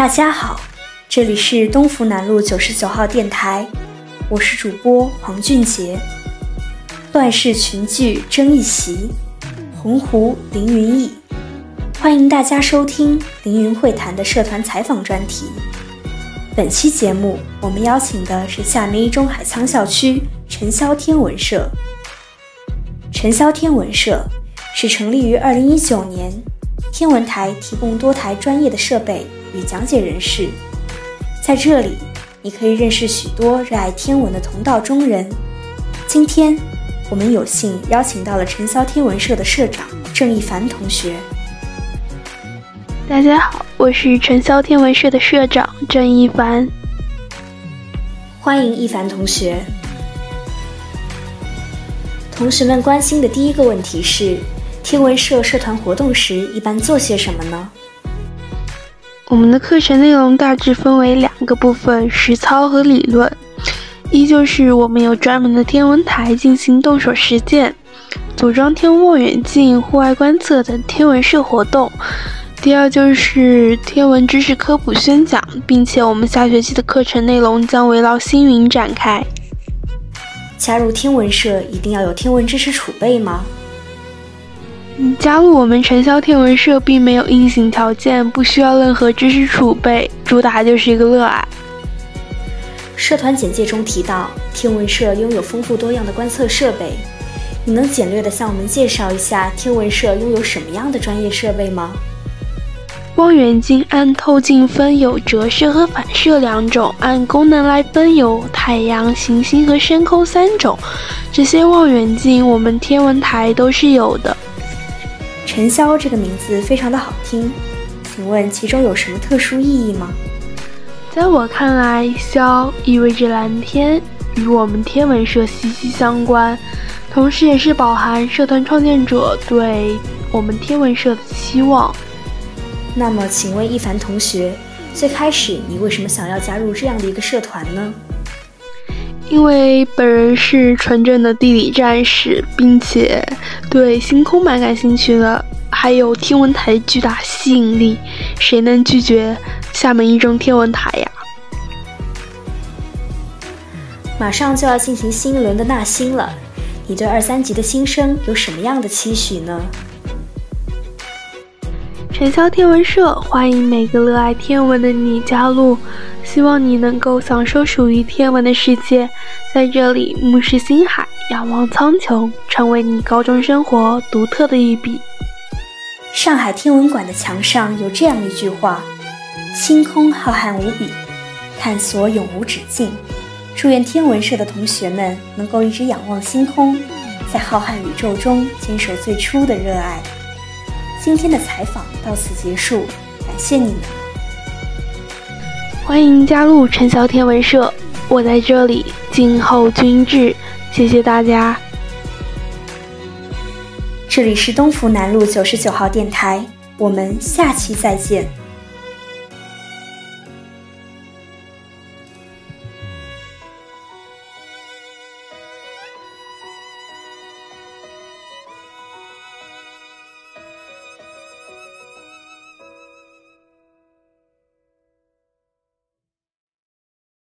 大家好，这里是东福南路九十九号电台，我是主播黄俊杰。乱世群聚争一席，鸿鹄凌云意。欢迎大家收听凌云会谈的社团采访专题。本期节目，我们邀请的是厦门一中海沧校区陈霄天文社。陈霄天文社是成立于二零一九年，天文台提供多台专业的设备与讲解人士，在这里你可以认识许多热爱天文的同道中人。今天，我们有幸邀请到了陈霄天文社的社长郑一凡同学。大家好，我是陈霄天文社的社长郑一凡。欢迎一凡同学。同学们关心的第一个问题是：天文社社团活动时一般做些什么呢？我们的课程内容大致分为两个部分：实操和理论。一就是我们有专门的天文台进行动手实践，组装天文望远镜、户外观测等天文社活动。第二就是天文知识科普宣讲，并且我们下学期的课程内容将围绕星云展开。加入天文社一定要有天文知识储备吗？加入我们尘霄天文社并没有硬性条件，不需要任何知识储备，主打就是一个热爱。社团简介中提到，天文社拥有丰富多样的观测设备，你能简略的向我们介绍一下天文社拥有什么样的专业设备吗？望远镜按透镜分有折射和反射两种，按功能来分有太阳、行星和深空三种。这些望远镜我们天文台都是有的。尘霄这个名字非常的好听，请问其中有什么特殊意义吗？在我看来，潇意味着蓝天，与我们天文社息息相关，同时也是饱含社团创建者对我们天文社的期望。那么，请问一凡同学，最开始你为什么想要加入这样的一个社团呢？因为本人是纯正的地理战士，并且对星空蛮感兴趣的，还有天文台巨大吸引力，谁能拒绝厦门一中天文台呀？马上就要进行新一轮的纳新了，你对二三级的新生有什么样的期许呢？尘霄天文社欢迎每个热爱天文的你加入，希望你能够享受属于天文的世界，在这里目视星海，仰望苍穹，成为你高中生活独特的一笔。上海天文馆的墙上有这样一句话：“星空浩瀚无比，探索永无止境。”祝愿天文社的同学们能够一直仰望星空，在浩瀚宇宙中坚守最初的热爱。今天的采访到此结束，感谢你们，欢迎加入陈小天文社，我在这里静候君至，谢谢大家。这里是东福南路九十九号电台，我们下期再见。